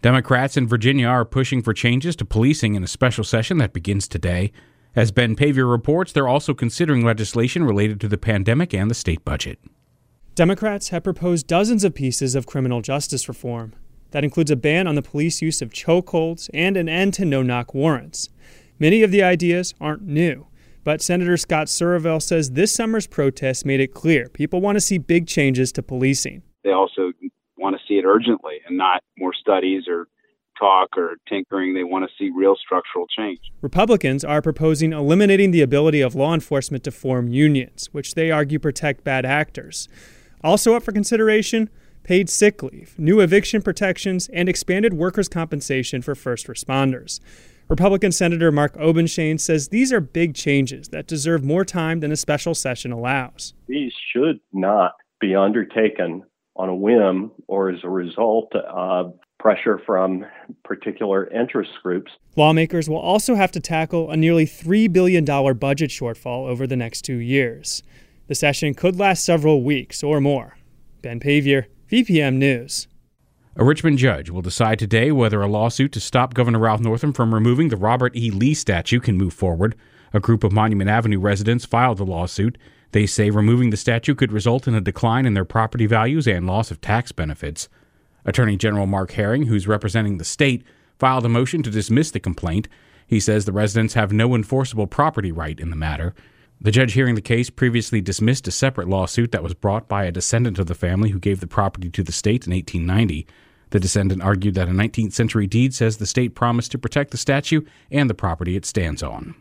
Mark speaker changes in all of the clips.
Speaker 1: Democrats in Virginia are pushing for changes to policing in a special session that begins today. As Ben Paviour reports, they're also considering legislation related to the pandemic and the state budget.
Speaker 2: Democrats have proposed dozens of pieces of criminal justice reform. That includes a ban on the police use of chokeholds and an end to no knock warrants. Many of the ideas aren't new, but Senator Scott Surovell says this summer's protests made it clear people want to see big changes to policing.
Speaker 3: They also want to see it urgently and not more studies or talk or tinkering. They want to see real structural change.
Speaker 2: Republicans are proposing eliminating the ability of law enforcement to form unions, which they argue protect bad actors. Also up for consideration paid sick leave, new eviction protections, and expanded workers' compensation for first responders. Republican Senator Mark Obenshain says these are big changes that deserve more time than a special session allows.
Speaker 4: These should not be undertaken on a whim or as a result of pressure from particular interest groups.
Speaker 2: Lawmakers will also have to tackle a nearly $3 billion budget shortfall over the next two years. The session could last several weeks or more. Ben Paviour, VPM News.
Speaker 1: A Richmond judge will decide today whether a lawsuit to stop Governor Ralph Northam from removing the Robert E. Lee statue can move forward. A group of Monument Avenue residents filed the lawsuit. They say removing the statue could result in a decline in their property values and loss of tax benefits. Attorney General Mark Herring, who's representing the state, filed a motion to dismiss the complaint. He says the residents have no enforceable property right in the matter. The judge hearing the case previously dismissed a separate lawsuit that was brought by a descendant of the family who gave the property to the state in 1890. The descendant argued that a 19th century deed says the state promised to protect the statue and the property it stands on.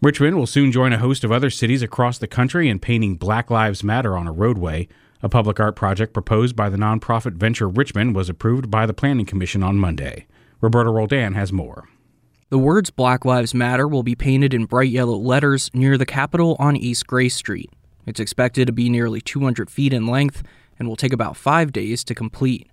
Speaker 1: Richmond will soon join a host of other cities across the country in painting Black Lives Matter on a roadway. A public art project proposed by the nonprofit Venture Richmond was approved by the Planning Commission on Monday. Roberto Roldan has more.
Speaker 5: The words Black Lives Matter will be painted in bright yellow letters near the Capitol on East Gray Street. It's expected to be nearly 200 feet in length and will take about five days to complete.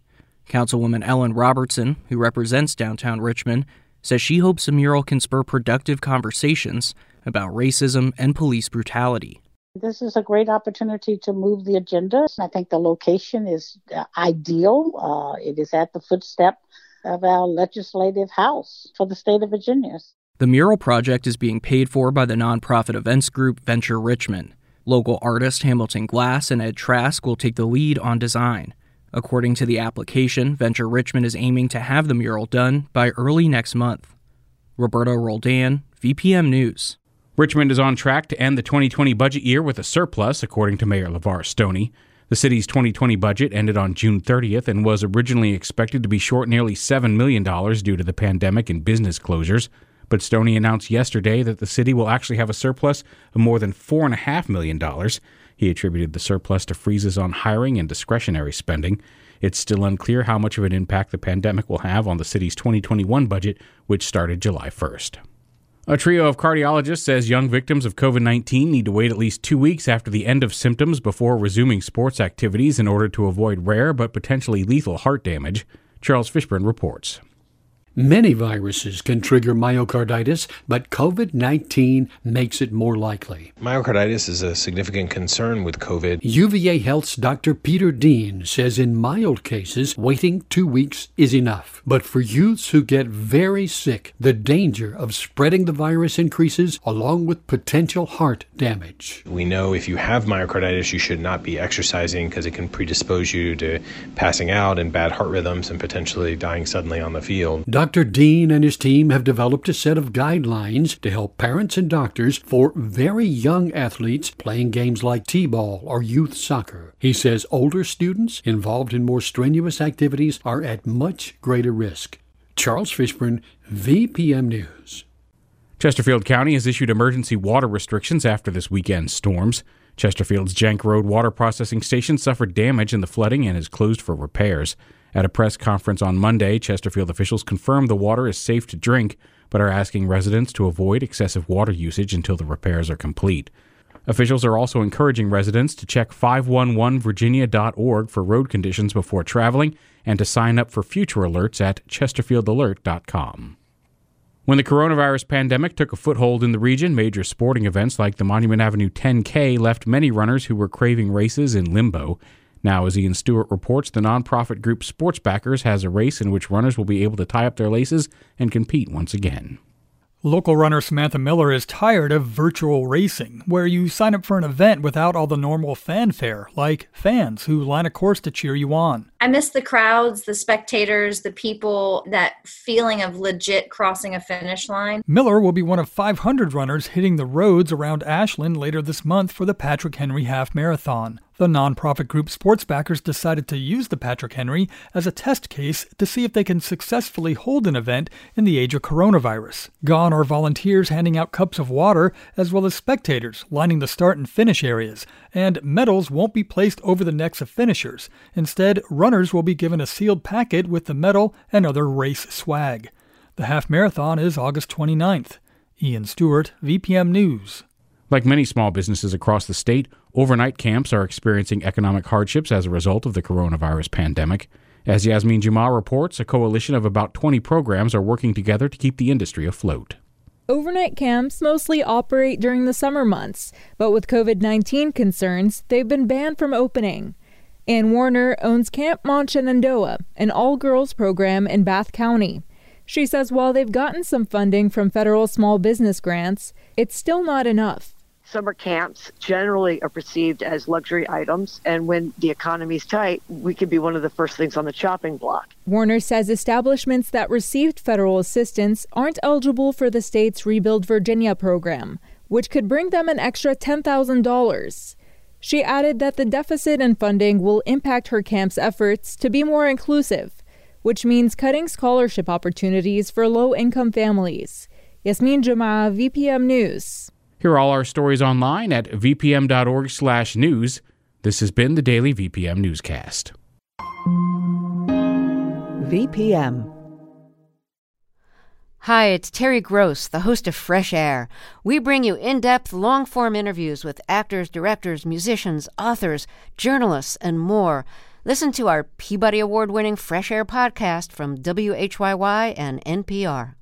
Speaker 5: Councilwoman Ellen Robertson, who represents downtown Richmond, says she hopes the mural can spur productive conversations about racism and police brutality.
Speaker 6: This is a great opportunity to move the agenda. I think the location is uh, ideal. Uh, it is at the footstep of our legislative house for the state of Virginia.
Speaker 5: The mural project is being paid for by the nonprofit events group Venture Richmond. Local artist Hamilton Glass and Ed Trask will take the lead on design. According to the application, Venture Richmond is aiming to have the mural done by early next month. Roberto Roldan, VPM News.
Speaker 1: Richmond is on track to end the 2020 budget year with a surplus, according to Mayor LeVar Stoney. The city's 2020 budget ended on June 30th and was originally expected to be short nearly $7 million due to the pandemic and business closures. But Stoney announced yesterday that the city will actually have a surplus of more than $4.5 million. He attributed the surplus to freezes on hiring and discretionary spending. It's still unclear how much of an impact the pandemic will have on the city's 2021 budget, which started July 1st. A trio of cardiologists says young victims of COVID 19 need to wait at least two weeks after the end of symptoms before resuming sports activities in order to avoid rare but potentially lethal heart damage. Charles Fishburne reports.
Speaker 7: Many viruses can trigger myocarditis, but COVID 19 makes it more likely.
Speaker 8: Myocarditis is a significant concern with COVID.
Speaker 7: UVA Health's Dr. Peter Dean says in mild cases, waiting two weeks is enough. But for youths who get very sick, the danger of spreading the virus increases, along with potential heart damage.
Speaker 8: We know if you have myocarditis, you should not be exercising because it can predispose you to passing out and bad heart rhythms and potentially dying suddenly on the field.
Speaker 7: Dr. Dean and his team have developed a set of guidelines to help parents and doctors for very young athletes playing games like T ball or youth soccer. He says older students involved in more strenuous activities are at much greater risk. Charles Fishburne, VPM News.
Speaker 1: Chesterfield County has issued emergency water restrictions after this weekend's storms. Chesterfield's Jenk Road water processing station suffered damage in the flooding and is closed for repairs. At a press conference on Monday, Chesterfield officials confirmed the water is safe to drink, but are asking residents to avoid excessive water usage until the repairs are complete. Officials are also encouraging residents to check 511virginia.org for road conditions before traveling and to sign up for future alerts at chesterfieldalert.com. When the coronavirus pandemic took a foothold in the region, major sporting events like the Monument Avenue 10K left many runners who were craving races in limbo. Now, as Ian Stewart reports, the nonprofit group Sports Backers has a race in which runners will be able to tie up their laces and compete once again.
Speaker 9: Local runner Samantha Miller is tired of virtual racing, where you sign up for an event without all the normal fanfare, like fans who line a course to cheer you on.
Speaker 10: I miss the crowds, the spectators, the people, that feeling of legit crossing a finish line.
Speaker 9: Miller will be one of 500 runners hitting the roads around Ashland later this month for the Patrick Henry Half Marathon. The nonprofit group Sports Backers decided to use the Patrick Henry as a test case to see if they can successfully hold an event in the age of coronavirus. Gone are volunteers handing out cups of water, as well as spectators lining the start and finish areas, and medals won't be placed over the necks of finishers. Instead, runners will be given a sealed packet with the medal and other race swag. The half marathon is August 29th. Ian Stewart, VPM News.
Speaker 1: Like many small businesses across the state, overnight camps are experiencing economic hardships as a result of the coronavirus pandemic. As Yasmin Jumaa reports, a coalition of about 20 programs are working together to keep the industry afloat.
Speaker 11: Overnight camps mostly operate during the summer months, but with COVID 19 concerns, they've been banned from opening. Ann Warner owns Camp Shenandoah, an all girls program in Bath County. She says while they've gotten some funding from federal small business grants, it's still not enough.
Speaker 12: Summer camps generally are perceived as luxury items, and when the economy's tight, we could be one of the first things on the chopping block.
Speaker 11: Warner says establishments that received federal assistance aren't eligible for the state's Rebuild Virginia program, which could bring them an extra $10,000. She added that the deficit in funding will impact her camp's efforts to be more inclusive, which means cutting scholarship opportunities for low income families. Yasmin Jumaa, VPM News.
Speaker 1: Here are all our stories online at vpm.org/news. This has been the daily VPM newscast.
Speaker 13: VPM.
Speaker 14: Hi, it's Terry Gross, the host of Fresh Air. We bring you in depth, long form interviews with actors, directors, musicians, authors, journalists, and more. Listen to our Peabody Award winning Fresh Air podcast from WHYY and NPR.